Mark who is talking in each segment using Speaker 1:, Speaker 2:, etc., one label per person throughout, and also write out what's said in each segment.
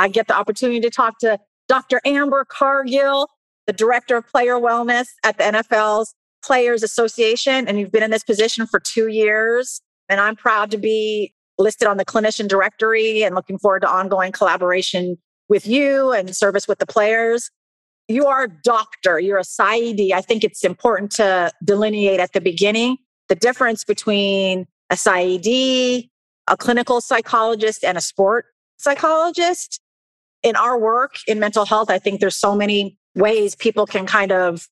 Speaker 1: I get the opportunity to talk to Dr. Amber Cargill, the director of player wellness at the NFL's Players Association. And you've been in this position for two years. And I'm proud to be listed on the clinician directory and looking forward to ongoing collaboration with you and service with the players. You are a doctor, you're a PsyD. I think it's important to delineate at the beginning the difference between a PsyD, a clinical psychologist, and a sport psychologist in our work in mental health, I think there's so many ways people can kind of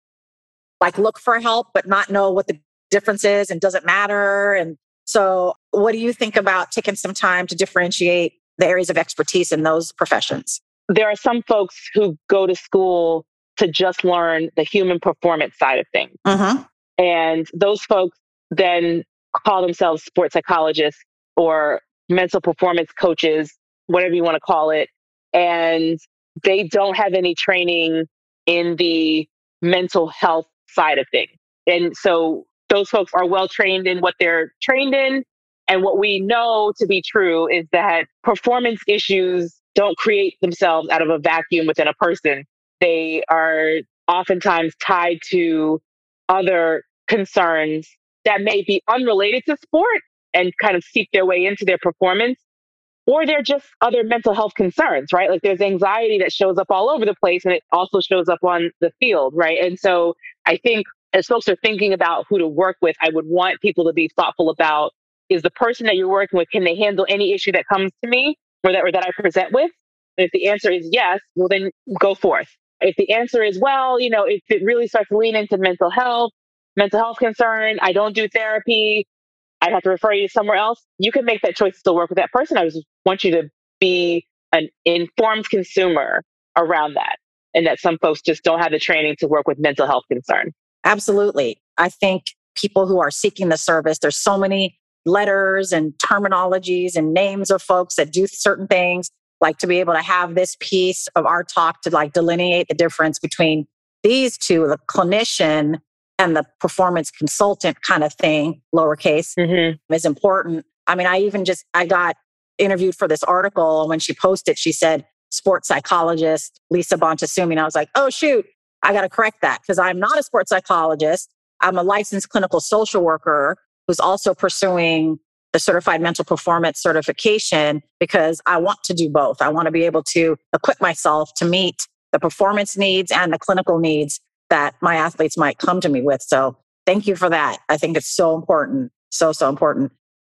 Speaker 1: like look for help, but not know what the difference is and doesn't matter. And so, what do you think about taking some time to differentiate the areas of expertise in those professions?
Speaker 2: There are some folks who go to school to just learn the human performance side of things. Uh-huh. And those folks then call themselves sports psychologists or mental performance coaches, whatever you want to call it and they don't have any training in the mental health side of things. And so those folks are well trained in what they're trained in. And what we know to be true is that performance issues don't create themselves out of a vacuum within a person. They are oftentimes tied to other concerns that may be unrelated to sport and kind of seep their way into their performance or they're just other mental health concerns, right? Like there's anxiety that shows up all over the place and it also shows up on the field, right? And so I think as folks are thinking about who to work with, I would want people to be thoughtful about is the person that you're working with, can they handle any issue that comes to me or that, or that I present with? And if the answer is yes, well, then go forth. If the answer is, well, you know, if it really starts to lean into mental health, mental health concern, I don't do therapy, I'd have to refer you somewhere else. You can make that choice to still work with that person. I just want you to be an informed consumer around that. And that some folks just don't have the training to work with mental health concern.
Speaker 1: Absolutely. I think people who are seeking the service, there's so many letters and terminologies and names of folks that do certain things like to be able to have this piece of our talk to like delineate the difference between these two the clinician and the performance consultant kind of thing, lowercase, mm-hmm. is important. I mean, I even just I got interviewed for this article, and when she posted, she said sports psychologist Lisa Bonta Sumii, and I was like, oh shoot, I got to correct that because I'm not a sports psychologist. I'm a licensed clinical social worker who's also pursuing the certified mental performance certification because I want to do both. I want to be able to equip myself to meet the performance needs and the clinical needs that my athletes might come to me with. So thank you for that. I think it's so important. So, so important.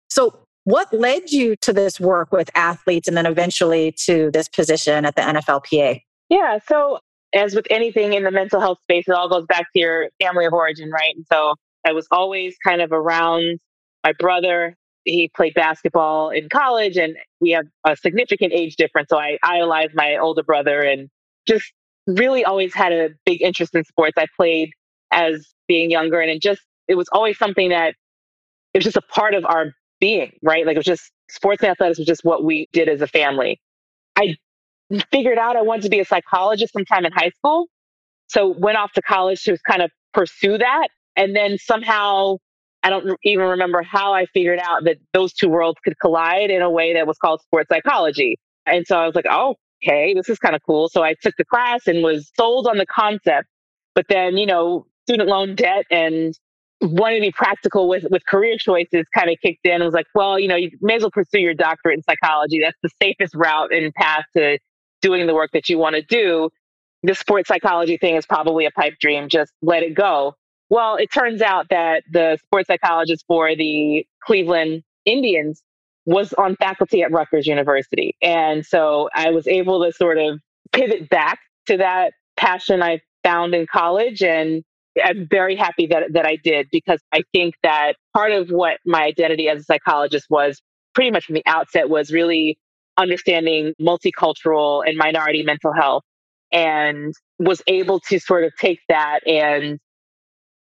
Speaker 1: So, what led you to this work with athletes and then eventually to this position at the NFLPA?
Speaker 2: Yeah. So, as with anything in the mental health space, it all goes back to your family of origin, right? And so, I was always kind of around my brother. He played basketball in college, and we have a significant age difference. So, I idolized my older brother and just really always had a big interest in sports. I played as being younger, and it just it was always something that it was just a part of our being, right? Like it was just sports and athletics was just what we did as a family. I figured out I wanted to be a psychologist sometime in high school. So went off to college to kind of pursue that. And then somehow I don't even remember how I figured out that those two worlds could collide in a way that was called sports psychology. And so I was like, oh, okay, this is kind of cool. So I took the class and was sold on the concept. But then, you know, student loan debt and wanting to be practical with with career choices kind of kicked in and was like, well, you know, you may as well pursue your doctorate in psychology. That's the safest route and path to doing the work that you want to do. The sports psychology thing is probably a pipe dream. Just let it go. Well, it turns out that the sports psychologist for the Cleveland Indians was on faculty at Rutgers University. And so I was able to sort of pivot back to that passion I found in college and I'm very happy that that I did because I think that part of what my identity as a psychologist was pretty much from the outset was really understanding multicultural and minority mental health and was able to sort of take that and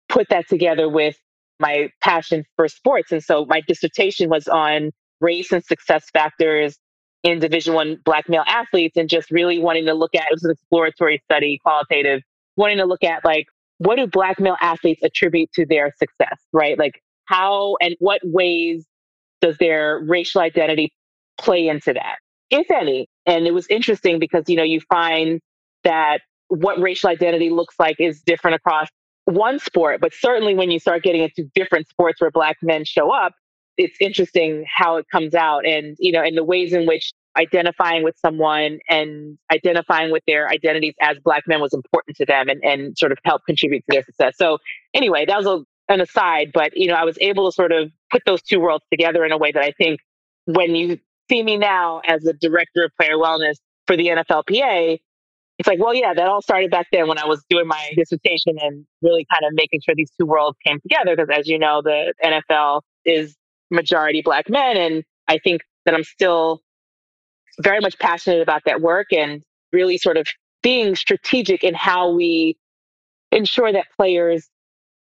Speaker 2: put that together with my passion for sports and so my dissertation was on race and success factors in division one black male athletes and just really wanting to look at it was an exploratory study qualitative wanting to look at like what do black male athletes attribute to their success, right? Like how and what ways does their racial identity play into that, if any? And it was interesting because, you know, you find that what racial identity looks like is different across one sport, but certainly when you start getting into different sports where black men show up, it's interesting how it comes out and, you know, and the ways in which identifying with someone and identifying with their identities as black men was important to them and, and sort of help contribute to their success. So anyway, that was a, an aside, but you know, I was able to sort of put those two worlds together in a way that I think when you see me now as a director of player wellness for the NFLPA, it's like, well, yeah, that all started back then when I was doing my dissertation and really kind of making sure these two worlds came together. Because as you know, the NFL is majority black men. And I think that I'm still very much passionate about that work and really sort of being strategic in how we ensure that players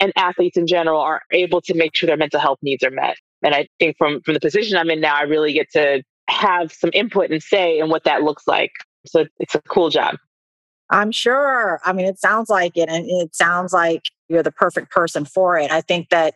Speaker 2: and athletes in general are able to make sure their mental health needs are met. And I think from from the position I'm in now, I really get to have some input and say in what that looks like. So it's a cool job.
Speaker 1: I'm sure. I mean, it sounds like it, and it sounds like you're the perfect person for it. I think that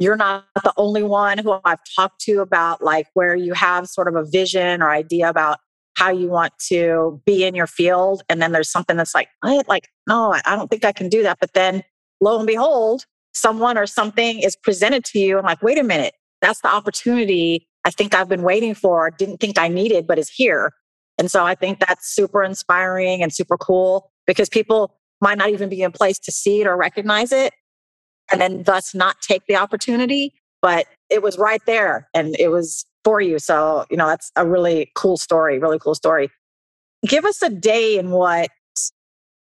Speaker 1: you're not the only one who I've talked to about like where you have sort of a vision or idea about how you want to be in your field. And then there's something that's like, like, no, I don't think I can do that. But then lo and behold, someone or something is presented to you. I'm like, wait a minute, that's the opportunity I think I've been waiting for, didn't think I needed, but is here. And so I think that's super inspiring and super cool because people might not even be in place to see it or recognize it and then thus not take the opportunity. But it was right there and it was for you. So, you know, that's a really cool story, really cool story. Give us a day in what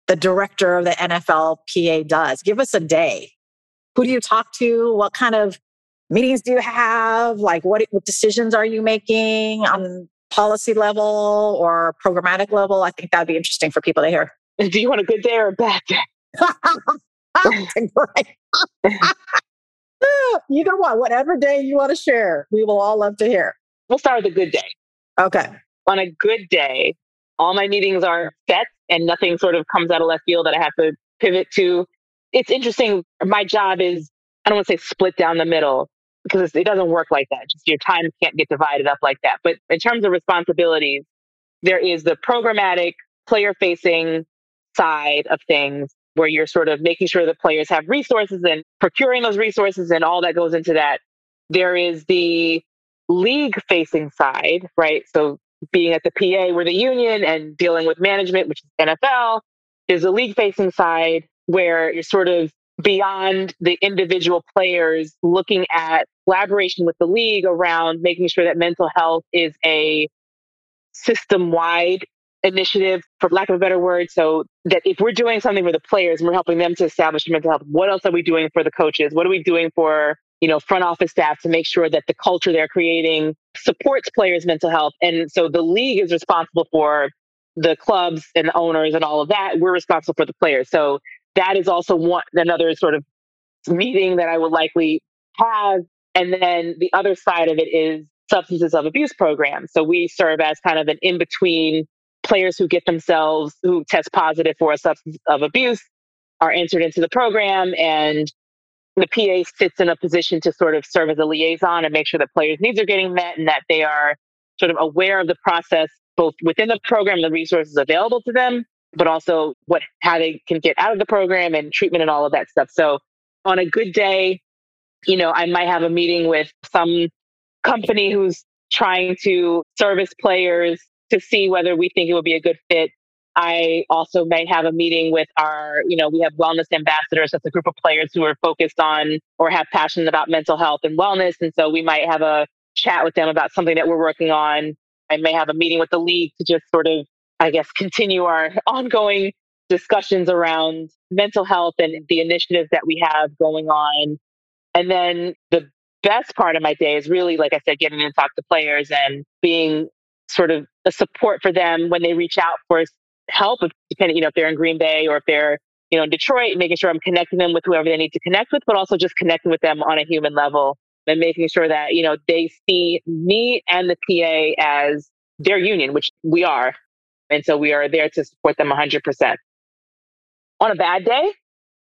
Speaker 1: the director of the NFLPA does. Give us a day. Who do you talk to? What kind of meetings do you have? Like, what, what decisions are you making on policy level or programmatic level? I think that'd be interesting for people to hear.
Speaker 2: Do you want a good day or a bad day?
Speaker 1: great. You know what? Whatever day you want to share, we will all love to hear.
Speaker 2: We'll start with a good day.
Speaker 1: Okay.
Speaker 2: On a good day, all my meetings are set and nothing sort of comes out of left field that I have to pivot to. It's interesting. My job is, I don't want to say split down the middle because it doesn't work like that. Just your time can't get divided up like that. But in terms of responsibilities, there is the programmatic, player facing side of things where you're sort of making sure that players have resources and procuring those resources and all that goes into that. There is the league facing side, right? So being at the PA, we're the union and dealing with management, which is NFL. There's a league facing side where you're sort of beyond the individual players looking at collaboration with the league around making sure that mental health is a system wide initiative, for lack of a better word. So that if we're doing something for the players and we're helping them to establish mental health, what else are we doing for the coaches? What are we doing for, you know, front office staff to make sure that the culture they're creating supports players' mental health? And so the league is responsible for the clubs and the owners and all of that. We're responsible for the players. So that is also one another sort of meeting that I would likely have. And then the other side of it is substances of abuse programs. So we serve as kind of an in between players who get themselves who test positive for a substance of abuse are entered into the program and the PA sits in a position to sort of serve as a liaison and make sure that players' needs are getting met and that they are sort of aware of the process, both within the program, the resources available to them, but also what how they can get out of the program and treatment and all of that stuff. So on a good day, you know, I might have a meeting with some company who's trying to service players to see whether we think it would be a good fit. I also may have a meeting with our, you know, we have wellness ambassadors. That's a group of players who are focused on or have passion about mental health and wellness. And so we might have a chat with them about something that we're working on. I may have a meeting with the league to just sort of, I guess, continue our ongoing discussions around mental health and the initiatives that we have going on. And then the best part of my day is really, like I said, getting to talk to players and being sort of support for them when they reach out for help, depending, you know, if they're in Green Bay or if they're, you know, in Detroit, making sure I'm connecting them with whoever they need to connect with, but also just connecting with them on a human level and making sure that, you know, they see me and the PA as their union, which we are. And so we are there to support them 100%. On a bad day,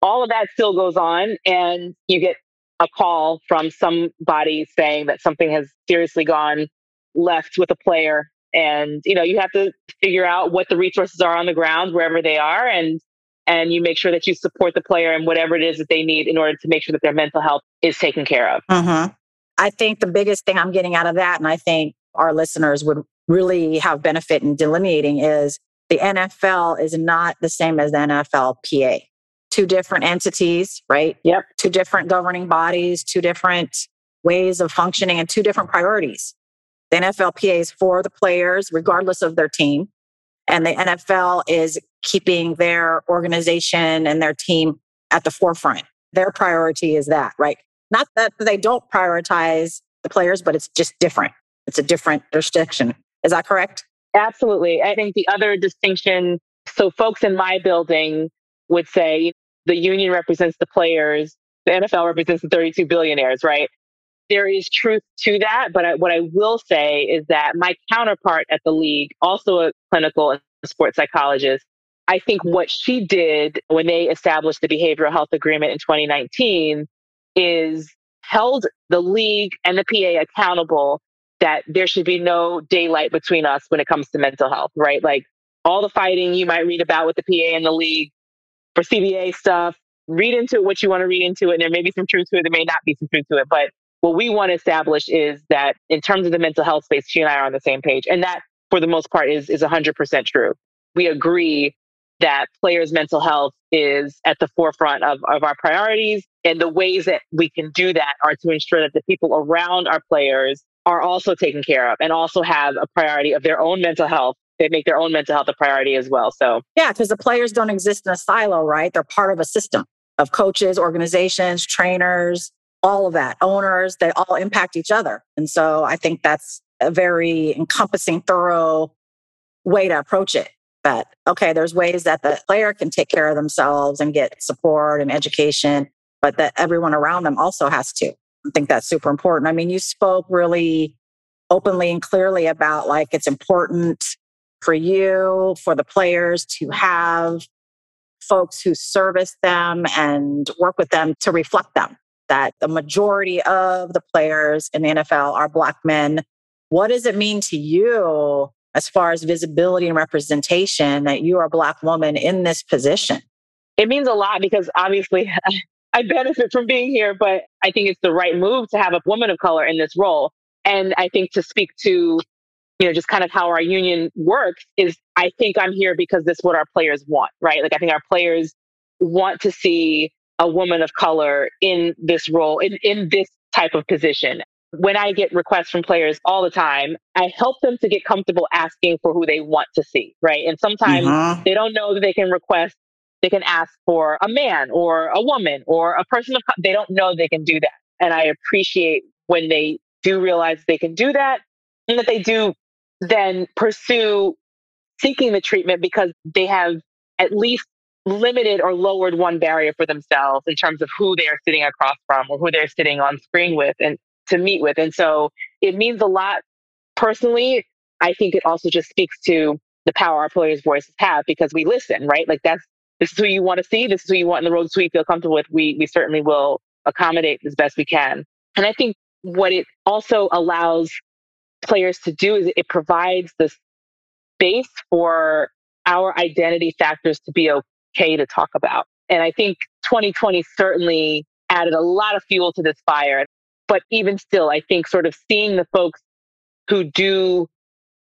Speaker 2: all of that still goes on and you get a call from somebody saying that something has seriously gone left with a player and you know you have to figure out what the resources are on the ground wherever they are and and you make sure that you support the player and whatever it is that they need in order to make sure that their mental health is taken care of
Speaker 1: mm-hmm. i think the biggest thing i'm getting out of that and i think our listeners would really have benefit in delineating is the nfl is not the same as the nflpa two different entities, right?
Speaker 2: Yep.
Speaker 1: Two different governing bodies, two different ways of functioning, and two different priorities. The NFLPA is for the players, regardless of their team. And the NFL is keeping their organization and their team at the forefront. Their priority is that, right? Not that they don't prioritize the players, but it's just different. It's a different jurisdiction. Is that correct?
Speaker 2: Absolutely. I think the other distinction so, folks in my building would say the union represents the players, the NFL represents the 32 billionaires, right? There is truth to that. But I, what I will say is that my counterpart at the league, also a clinical and sports psychologist, I think what she did when they established the behavioral health agreement in 2019 is held the league and the PA accountable that there should be no daylight between us when it comes to mental health, right? Like all the fighting you might read about with the PA and the league, for CBA stuff. Read into it what you want to read into it. And there may be some truth to it. There may not be some truth to it. But what we want to establish is that in terms of the mental health space, she and I are on the same page. And that, for the most part, is, is 100% true. We agree that players' mental health is at the forefront of, of our priorities. And the ways that we can do that are to ensure that the people around our players are also taken care of and also have a priority of their own mental health they make their own mental health a priority as well. So,
Speaker 1: yeah, because the players don't exist in a silo, right? They're part of a system of coaches, organizations, trainers, all of that, owners, they all impact each other. And so I think that's a very encompassing, thorough way to approach it. but okay, there's ways that the player can take care of themselves and get support and education, but that everyone around them also has to. I think that's super important. I mean, you spoke really openly and clearly about like it's important for you, for the players to have folks who service them and work with them to reflect them. That the majority of the players in the NFL are Black men. What does it mean to you as far as visibility and representation that you are a Black woman in this position?
Speaker 2: It means a lot because obviously I benefit from being here, but I think it's the right move to have a woman of color in this role. And I think to speak to you know, just kind of how our union works is I think I'm here because this is what our players want, right? Like I think our players want to see a woman of color in this role, in, in this type of position. When I get requests from players all the time, I help them to get comfortable asking for who they want to see, right? And sometimes mm-hmm. they don't know that they can request, they can ask for a man or a woman or a person of, they don't know they can do that. And I appreciate when they do realize they can do that and that they do then pursue seeking the treatment because they have at least limited or lowered one barrier for themselves in terms of who they are sitting across from or who they're sitting on screen with and to meet with. And so it means a lot personally. I think it also just speaks to the power our players' voices have because we listen, right? Like that's this is who you want to see, this is who you want in the road, this is who you feel comfortable with. We we certainly will accommodate as best we can. And I think what it also allows players to do is it provides the space for our identity factors to be okay to talk about. And I think 2020 certainly added a lot of fuel to this fire. But even still, I think sort of seeing the folks who do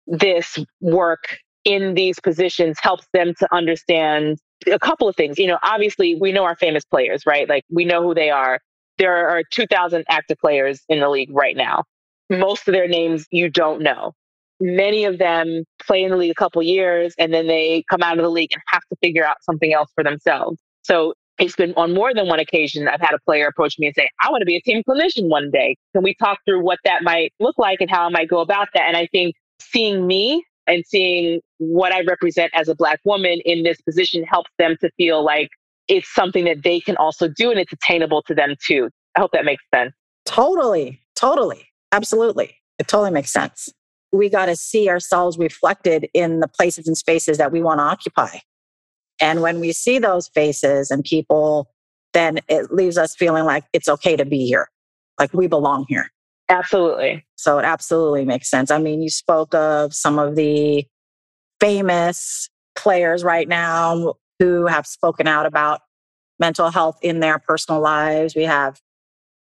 Speaker 2: this work in these positions helps them to understand a couple of things. You know, obviously, we know our famous players, right? Like, we know who they are. There are 2,000 active players in the league right now. Most of their names you don't know. Many of them play in the league a couple years and then they come out of the league and have to figure out something else for themselves. So it's been on more than one occasion I've had a player approach me and say, I want to be a team clinician one day. Can we talk through what that might look like and how I might go about that? And I think seeing me and seeing what I represent as a Black woman in this position helps them to feel like it's something that they can also do and it's attainable to them too. I hope that makes sense.
Speaker 1: Totally. Totally. Absolutely. It totally makes sense. We got to see ourselves reflected in the places and spaces that we want to occupy. And when we see those faces and people, then it leaves us feeling like it's okay to be here, like we belong here.
Speaker 2: Absolutely.
Speaker 1: So it absolutely makes sense. I mean, you spoke of some of the famous players right now who have spoken out about mental health in their personal lives. We have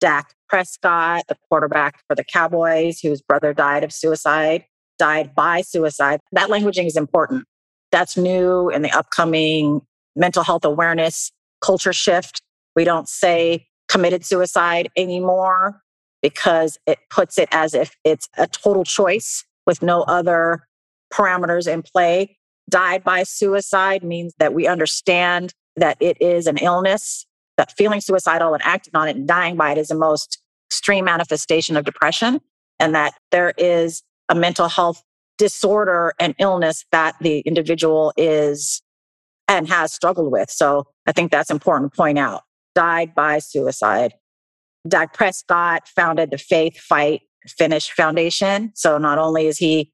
Speaker 1: Dak Prescott, the quarterback for the Cowboys, whose brother died of suicide, died by suicide. That languaging is important. That's new in the upcoming mental health awareness culture shift. We don't say committed suicide anymore because it puts it as if it's a total choice with no other parameters in play. Died by suicide means that we understand that it is an illness, that feeling suicidal and acting on it and dying by it is the most extreme manifestation of depression, and that there is a mental health disorder and illness that the individual is and has struggled with. So I think that's important to point out. Died by suicide. Dak Prescott founded the Faith Fight Finish Foundation. So not only is he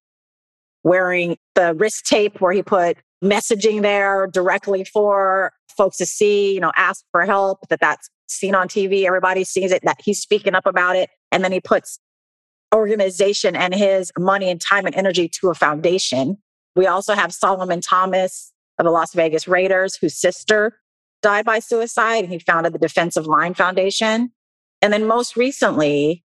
Speaker 1: wearing the wrist tape where he put messaging there directly for folks to see, you know, ask for help, that that's seen on TV, everybody sees it, that he's speaking up about it. And then he puts organization and his money and time and energy to a foundation. We also have Solomon Thomas of the Las Vegas Raiders, whose sister died by suicide, and he founded the Defensive Line Foundation. And then most recently,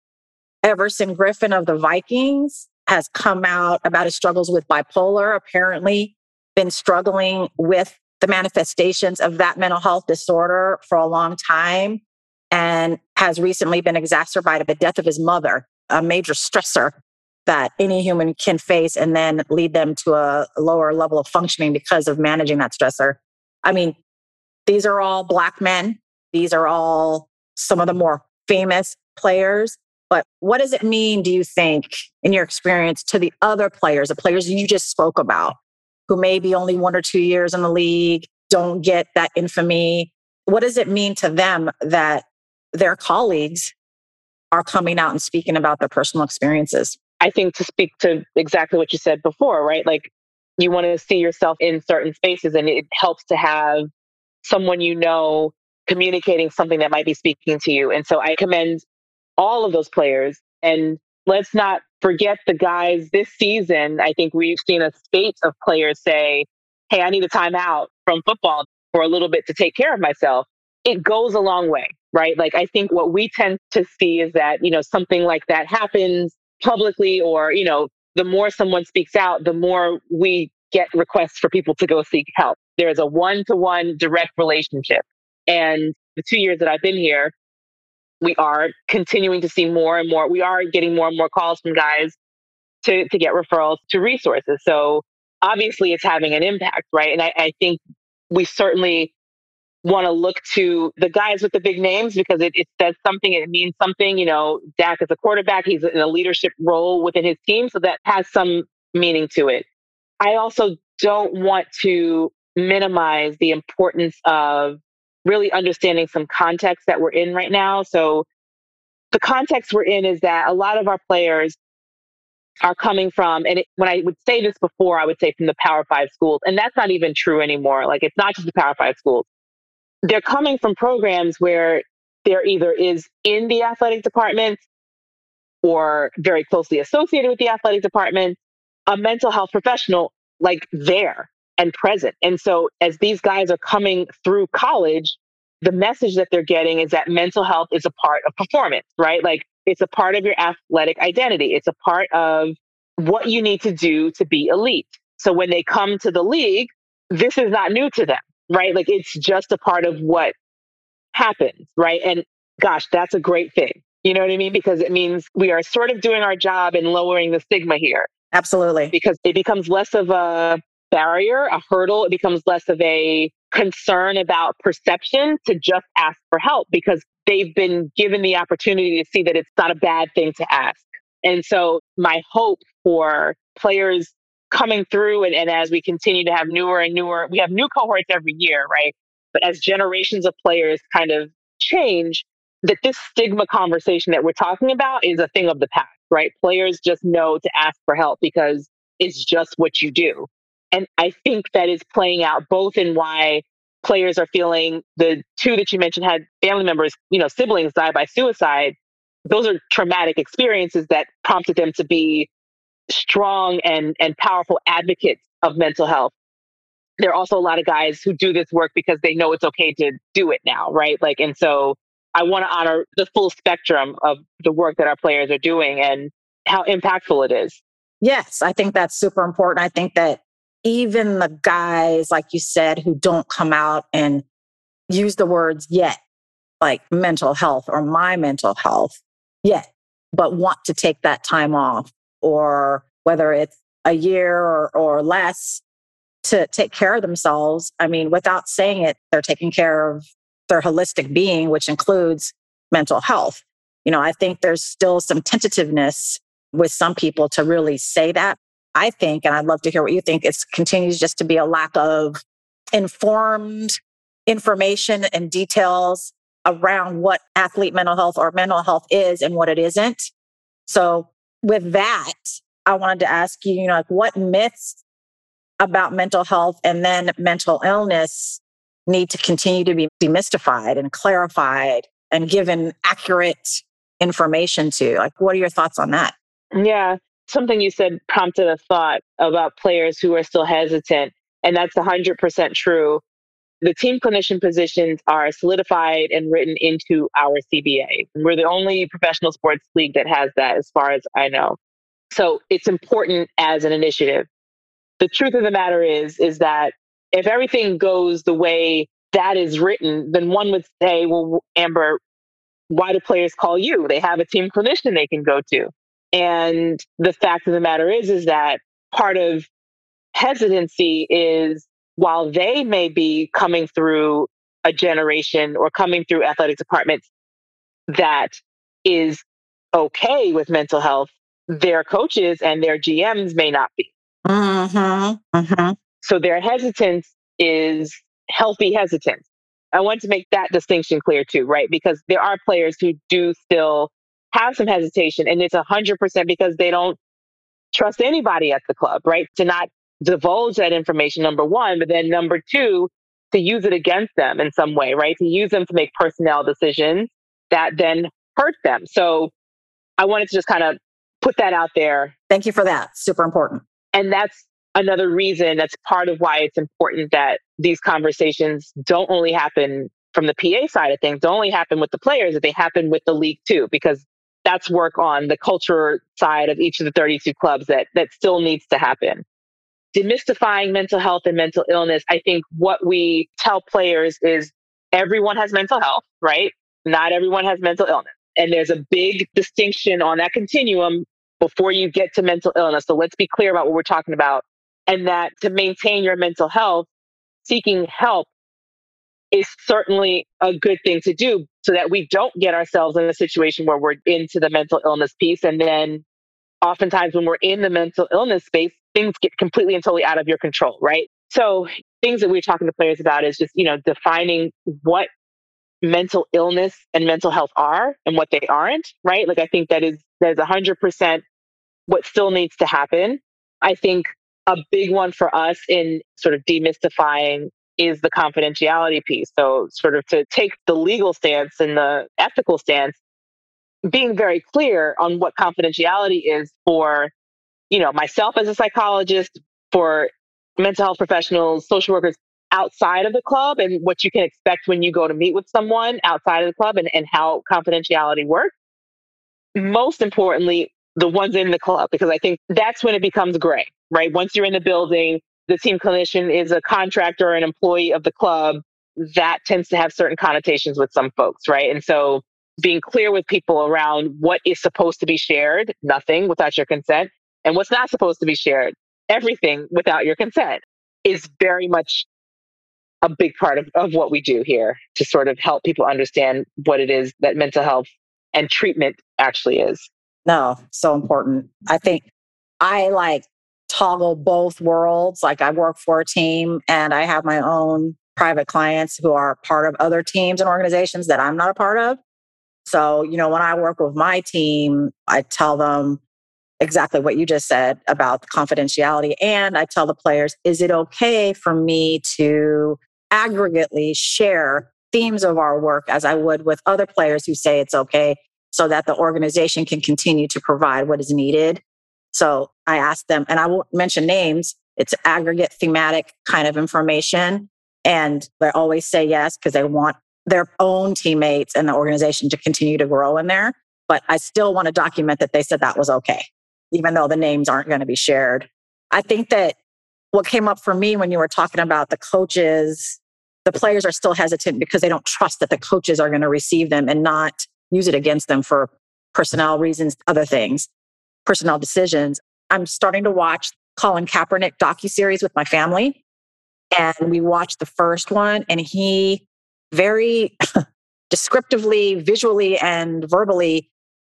Speaker 1: Everson Griffen of the Vikings has come out about his struggles with bipolar, apparently been struggling with the manifestations of that mental health disorder for a long time and has recently been exacerbated by the death of his mother a major stressor that any human can face and then lead them to a lower level of functioning because of managing that stressor. I mean, these are all Black men. These are all some of the more famous players. But what does it mean, do you think, in your experience, to the other players, the players you just spoke about, who may be only one or two years in the league, don't get that infamy? What does it mean to them that their colleagues are coming out and speaking about their personal experiences.
Speaker 2: I think to speak to exactly what you said before, right? Like you want to see yourself in certain spaces and it helps to have someone you know communicating something that might be speaking to you. And so I commend all of those players and let's not forget the guys this season. I think we've seen a spate of players say, Hey, I need a timeout from football for a little bit to take care of myself. It goes a long way right? Like I think what we tend to see is that, you know, something like that happens publicly or, you know, the more someone speaks out, the more we get requests for people to go seek help. There's a one to one direct relationship. And the two years that I've been here, we are continuing to see more and more. We are getting more and more calls from guys to, to get referrals to resources. So obviously it's having an impact, right? And I, I think we certainly want to look to the guys with the big names because it, it says something, it means something. You know, Dak is a quarterback, he's in a leadership role within his team, so that has some meaning to it. I also don't want to minimize the importance of really understanding some context that we're in right now. So, the context we're in is that a lot of our players are coming from, and it, when I would say this before, I would say from the Power Five schools, and that's not even true anymore. Like, it's not just the Power Five schools they're coming from programs where there either is in the athletic department or very closely associated with the athletic department a mental health professional like there and present. And so as these guys are coming through college, the message that they're getting is that mental health is a part of performance, right? Like it's a part of your athletic identity. It's a part of what you need to do to be elite. So when they come to the league, this is not new to them, right? Like it's just a part of what happens, right? And gosh, that's a great thing. You know what I mean? Because it means we are sort of doing our job in lowering the stigma here.
Speaker 1: Absolutely.
Speaker 2: Because it becomes less of a barrier, a hurdle. It becomes less of a concern about perception to just ask for help because they've been given the opportunity to see that it's not a bad thing to ask. And so, my hope for players coming through, and, and as we continue to have newer and newer, we have new cohorts every year, right? But as generations of players kind of change, that this stigma conversation that we're talking about is a thing of the past, right? Players just know to ask for help because it's just what you do. And I think that is playing out both in why players are feeling the two that you mentioned had family members, you know, siblings die by suicide. Those are traumatic experiences that prompted them to be strong and, and powerful advocates of mental health. There are also a lot of guys who do this work because they know it's okay to do it now, right? Like, and so I want to honor the full spectrum of the work that our players are doing and how impactful it is.
Speaker 1: Yes, I think that's super important. I think that even the guys, like you said, who don't come out and use the words yet, like mental health or my mental health yet, but want to take that time off, or whether it's a year or, or less to take care of themselves. I mean, without saying it, they're taking care of their holistic being, which includes mental health. You know, I think there's still some tentativeness with some people to really say that. I think, and I'd love to hear what you think, it continues just to be a lack of informed information and details around what athlete mental health or mental health is and what it isn't. So, with that, I wanted to ask you, you know, like what myths about mental health and then mental illness need to continue to be demystified and clarified and given accurate information to? Like, what are your thoughts on that?
Speaker 2: Yeah, something you said prompted a thought about players who are still hesitant. And that's 100% true. The team clinician positions are solidified and written into our CBA. We're the only professional sports league that has that, as far as I know. So it's important as an initiative. The truth of the matter is, is that if everything goes the way that is written, then one would say, well, Amber, why do players call you? They have a team clinician they can go to. And the fact of the matter is, is that part of hesitancy is while they may be coming through a generation or coming through athletic departments that is okay with mental health, their coaches and their GMs may not be. Mm-hmm. Mm-hmm. So their hesitance is healthy hesitance. I want to make that distinction clear too, right? Because there are players who do still have some hesitation and it's 100% because they don't trust anybody at the club, right? To not divulge that information, number one, but then number two, to use it against them in some way, right? To use them to make personnel decisions that then hurt them. So I wanted to just kind of put that out there.
Speaker 1: Thank you for that. Super important.
Speaker 2: And that's another reason that's part of why it's important that these conversations don't only happen from the PA side of things, don't only happen with the players, that they happen with the league too, because that's work on the culture side of each of the 32 clubs that that still needs to happen. Demystifying mental health and mental illness, I think what we tell players is everyone has mental health, right? Not everyone has mental illness. And there's a big distinction on that continuum before you get to mental illness. So let's be clear about what we're talking about and that to maintain your mental health, seeking help is certainly a good thing to do so that we don't get ourselves in a situation where we're into the mental illness piece. And then oftentimes when we're in the mental illness space, things get completely and totally out of your control, right? So things that we're talking to players about is just, you know, defining what mental illness and mental health are and what they aren't, right? Like I think that is that is 100% what still needs to happen. I think a big one for us in sort of demystifying is the confidentiality piece. So, sort of to take the legal stance and the ethical stance, being very clear on what confidentiality is for, you know, myself as a psychologist, for mental health professionals, social workers outside of the club and what you can expect when you go to meet with someone outside of the club and, and how confidentiality works. Most importantly, the ones in the club, because I think that's when it becomes gray, right? Once you're in the building, the team clinician is a contractor or an employee of the club. That tends to have certain connotations with some folks, right? And so being clear with people around what is supposed to be shared, nothing without your consent, and what's not supposed to be shared, everything without your consent, is very much a big part of, of what we do here to sort of help people understand what it is that mental health and treatment actually is.
Speaker 1: No, so important. I think I like toggle both worlds. Like I work for a team and I have my own private clients who are part of other teams and organizations that I'm not a part of. So, you know, when I work with my team, I tell them exactly what you just said about confidentiality. And I tell the players, is it okay for me to aggregately share themes of our work as I would with other players who say it's okay so that the organization can continue to provide what is needed? So I ask them, and I won't mention names, it's aggregate thematic kind of information. And they always say yes because they want their own teammates and the organization to continue to grow in there. But I still want to document that they said that was okay, even though the names aren't going to be shared. I think that what came up for me when you were talking about the coaches, the players are still hesitant because they don't trust that the coaches are going to receive them and not use it against them for personnel reasons, other things, personnel decisions. I'm starting to watch Colin Kaepernick docu-series with my family. And we watched the first one and he very descriptively, visually, and verbally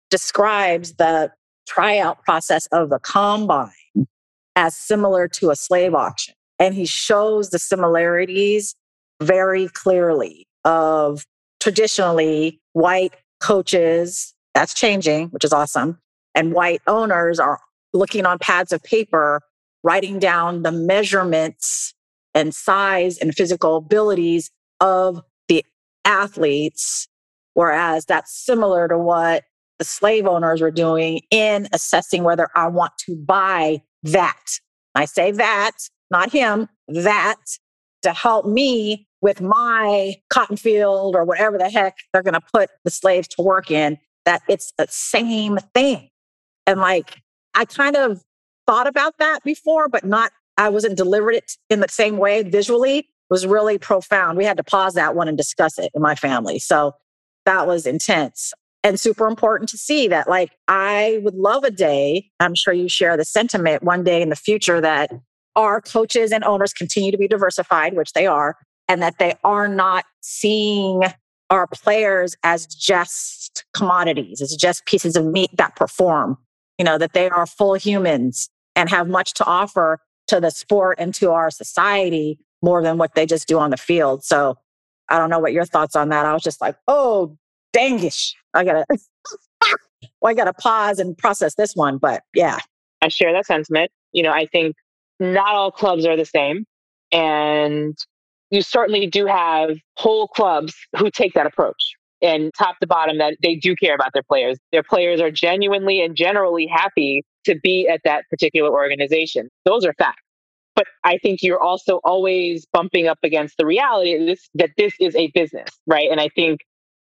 Speaker 1: describes the tryout process of the combine as similar to a slave auction. And he shows the similarities very clearly of traditionally white coaches, that's changing, which is awesome. And white owners are looking on pads of paper, writing down the measurements and size and physical abilities of the athletes, whereas that's similar to what the slave owners were doing in assessing whether I want to buy that. I say that, not him, that to help me with my cotton field or whatever the heck they're going to put the slaves to work in, that it's the same thing. And like, I kind of thought about that before, but not, I wasn't delivered it in the same way visually was really profound. We had to pause that one and discuss it in my family. So that was intense and super important to see that like I would love a day, I'm sure you share the sentiment one day in the future that our coaches and owners continue to be diversified, which they are, and that they are not seeing our players as just commodities, as just pieces of meat that perform, you know, that they are full humans and have much to offer to the sport and to our society more than what they just do on the field. So I don't know what your thoughts on that. I was just like, oh, dangish. I gotta, well, I gotta pause and process this one. But yeah.
Speaker 2: I share that sentiment. You know, I think not all clubs are the same. And you certainly do have whole clubs who take that approach and top to bottom that they do care about their players. Their players are genuinely and generally happy to be at that particular organization. Those are facts. But I think you're also always bumping up against the reality that this is a business, right? And I think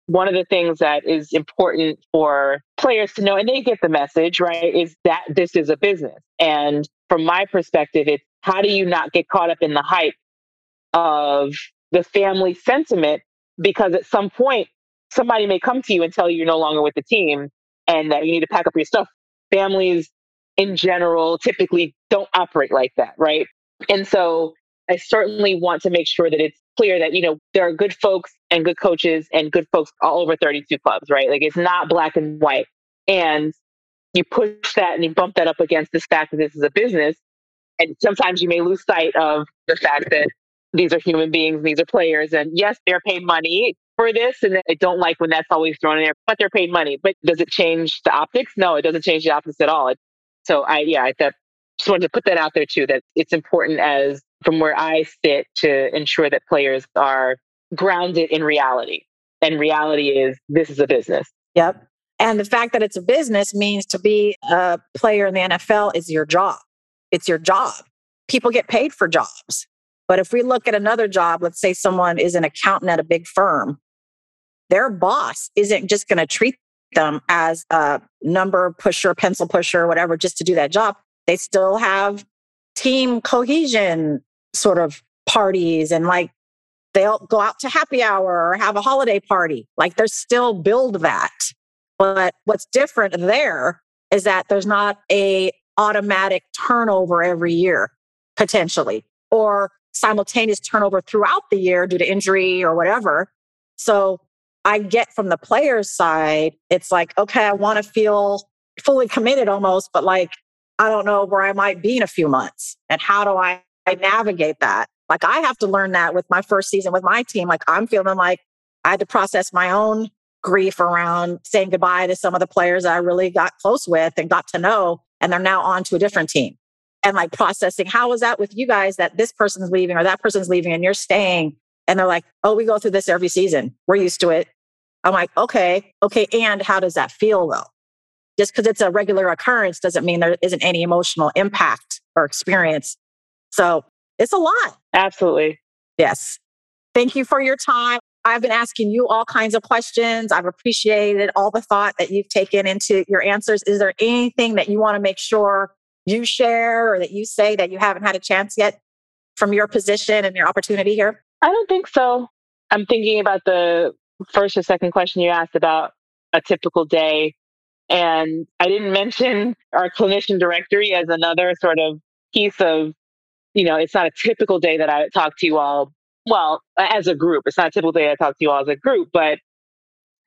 Speaker 2: one of the things that is important for players to know, and they get the message, right, is that this is a business. And from my perspective, it's how do you not get caught up in the hype of the family sentiment? Because at some point, somebody may come to you and tell you you're no longer with the team and that you need to pack up your stuff. Families in general typically don't operate like that, right? And so I certainly want to make sure that it's clear that, you know, there are good folks and good coaches and good folks all over 32 clubs, right? Like it's not black and white. And you push that and you bump that up against this fact that this is a business. And sometimes you may lose sight of the fact that these are human beings, these are players. And yes, they're paid money for this. And I don't like when that's always thrown in there, but they're paid money. But does it change the optics? No, it doesn't change the optics at all. So I, yeah, I, that just wanted to put that out there too, that it's important as from where I sit to ensure that players are grounded in reality. And reality is this is a business.
Speaker 1: Yep. And the fact that it's a business means to be a player in the NFL is your job. It's your job. People get paid for jobs. But if we look at another job, let's say someone is an accountant at a big firm, their boss isn't just going to treat them as a number pusher, pencil pusher, whatever, just to do that job. They still have team cohesion sort of parties and like they'll go out to happy hour or have a holiday party. Like there's still build that. But what's different there is that there's not a automatic turnover every year potentially or simultaneous turnover throughout the year due to injury or whatever. So I get from the player's side, it's like, okay, I want to feel fully committed almost, but like, I don't know where I might be in a few months. And how do I, I navigate that? Like, I have to learn that with my first season with my team. Like, I'm feeling like I had to process my own grief around saying goodbye to some of the players I really got close with and got to know. And they're now on to a different team. And like processing, how was that with you guys that this person's leaving or that person's leaving and you're staying? And they're like, oh, we go through this every season. We're used to it. I'm like, okay, okay. And how does that feel though? Just because it's a regular occurrence doesn't mean there isn't any emotional impact or experience. So it's a lot.
Speaker 2: Absolutely.
Speaker 1: Yes. Thank you for your time. I've been asking you all kinds of questions. I've appreciated all the thought that you've taken into your answers. Is there anything that you want to make sure you share or that you say that you haven't had a chance yet from your position and your opportunity here?
Speaker 2: I don't think so. I'm thinking about the first or second question you asked about a typical day. And I didn't mention our clinician directory as another sort of piece of, you know, it's not a typical day that I talk to you all, well, as a group. It's not a typical day I talk to you all as a group, but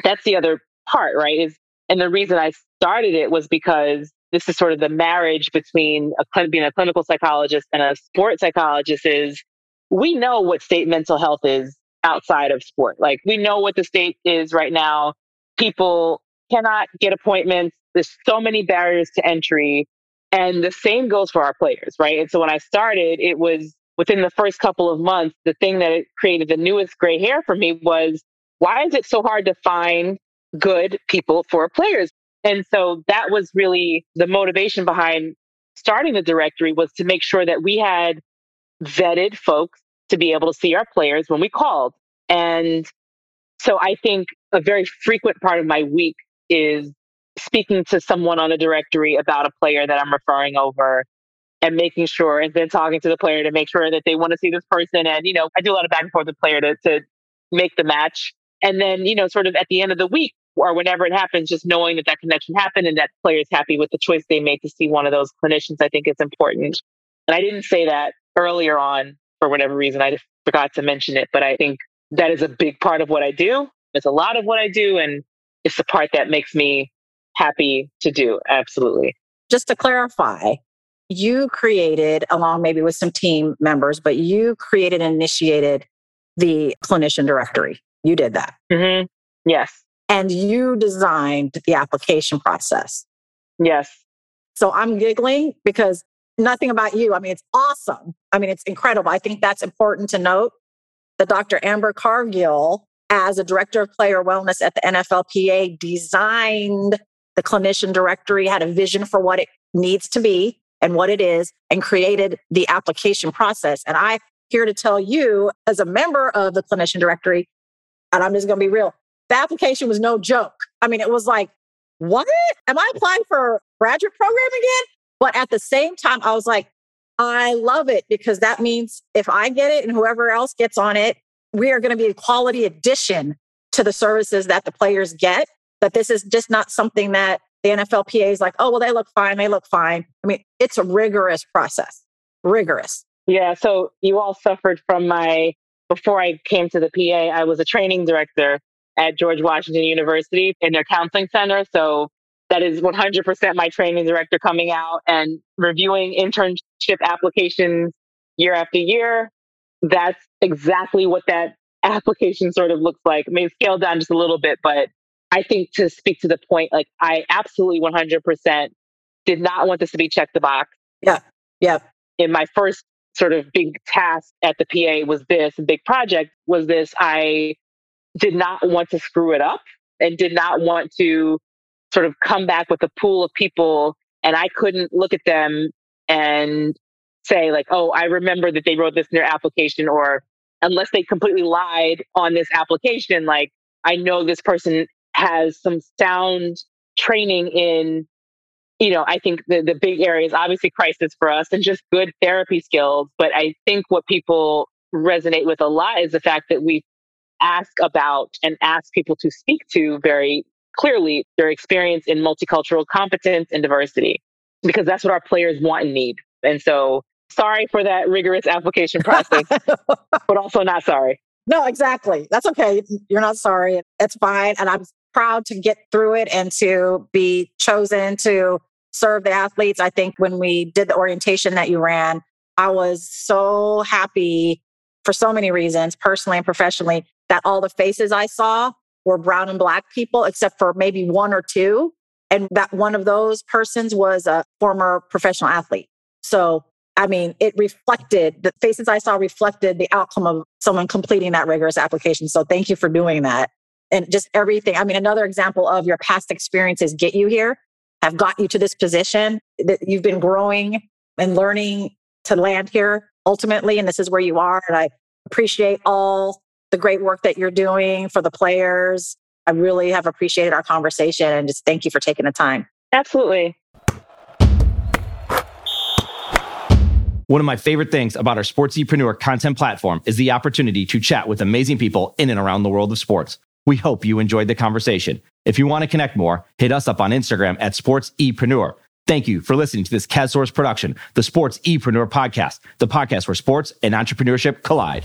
Speaker 2: that's the other part, right? Is and the reason I started it was because this is sort of the marriage between a, being a clinical psychologist and a sports psychologist is we know what state mental health is outside of sport. Like we know what the state is right now. People cannot get appointments. There's so many barriers to entry. And the same goes for our players, right? And so when I started, it was within the first couple of months, the thing that created the newest gray hair for me was why is it so hard to find good people for players? And so that was really the motivation behind starting the directory was to make sure that we had vetted folks to be able to see our players when we called. And so I think a very frequent part of my week is speaking to someone on a directory about a player that I'm referring over and making sure and then talking to the player to make sure that they want to see this person. And, you know, I do a lot of back and forth with the player to, to make the match. And then, you know, sort of at the end of the week or whenever it happens, just knowing that that connection happened and that player is happy with the choice they made to see one of those clinicians, I think is important. And I didn't say that earlier on for whatever reason. I forgot to mention it, but I think that is a big part of what I do. It's a lot of what I do, and it's the part that makes me happy to do. Absolutely.
Speaker 1: Just to clarify, you created, along maybe with some team members, but you created and initiated the clinician directory. You did that.
Speaker 2: Mm-hmm. Yes.
Speaker 1: And you designed the application process.
Speaker 2: Yes.
Speaker 1: So I'm giggling because nothing about you. I mean, it's awesome. I mean, it's incredible. I think that's important to note that Dr. Amber Cargill, as a director of player wellness at the NFLPA, designed the clinician directory, had a vision for what it needs to be and what it is, and created the application process. And I'm here to tell you, as a member of the clinician directory, and I'm just going to be real, the application was no joke. I mean, it was like, what? Am I applying for graduate program again? But at the same time, I was like, I love it because that means if I get it and whoever else gets on it, we are going to be a quality addition to the services that the players get. That this is just not something that the NFLPA is like, oh, well, they look fine. They look fine. I mean, it's a rigorous process, rigorous.
Speaker 2: Yeah. So you all suffered from my, before I came to the PA, I was a training director at George Washington University in their counseling center. So that is 100% my training director coming out and reviewing internship applications year after year. That's exactly what that application sort of looks like. I mean, scaled down just a little bit, but I think to speak to the point, like I absolutely 100% did not want this to be check the box.
Speaker 1: Yeah. Yeah.
Speaker 2: In my first sort of big task at the PA was this big project was this. I did not want to screw it up and did not want to sort of come back with a pool of people and I couldn't look at them and say like, oh, I remember that they wrote this in their application, or unless they completely lied on this application, like I know this person has some sound training in, you know, I think the, the big area is obviously crisis for us and just good therapy skills. But I think what people resonate with a lot is the fact that we ask about and ask people to speak to very clearly their experience in multicultural competence and diversity, because that's what our players want and need. And so sorry for that rigorous application process, but also not sorry.
Speaker 1: No, exactly. That's okay. You're not sorry. It's fine. And I'm proud to get through it and to be chosen to serve the athletes. I think when we did the orientation that you ran, I was so happy for so many reasons, personally and professionally, that all the faces I saw were brown and black people, except for maybe one or two. And that one of those persons was a former professional athlete. So I mean, it reflected the faces I saw reflected the outcome of someone completing that rigorous application. So thank you for doing that. And just everything. I mean, another example of your past experiences get you here, have got you to this position that you've been growing and learning to land here ultimately. And this is where you are. And I appreciate all the great work that you're doing for the players. I really have appreciated our conversation and just thank you for taking the time.
Speaker 2: Absolutely.
Speaker 3: One of my favorite things about our Sportsepreneur content platform is the opportunity to chat with amazing people in and around the world of sports. We hope you enjoyed the conversation. If you want to connect more, hit us up on Instagram at SportsEpreneur. Thank you for listening to this CASSource production, the Sports Epreneur podcast, the podcast where sports and entrepreneurship collide.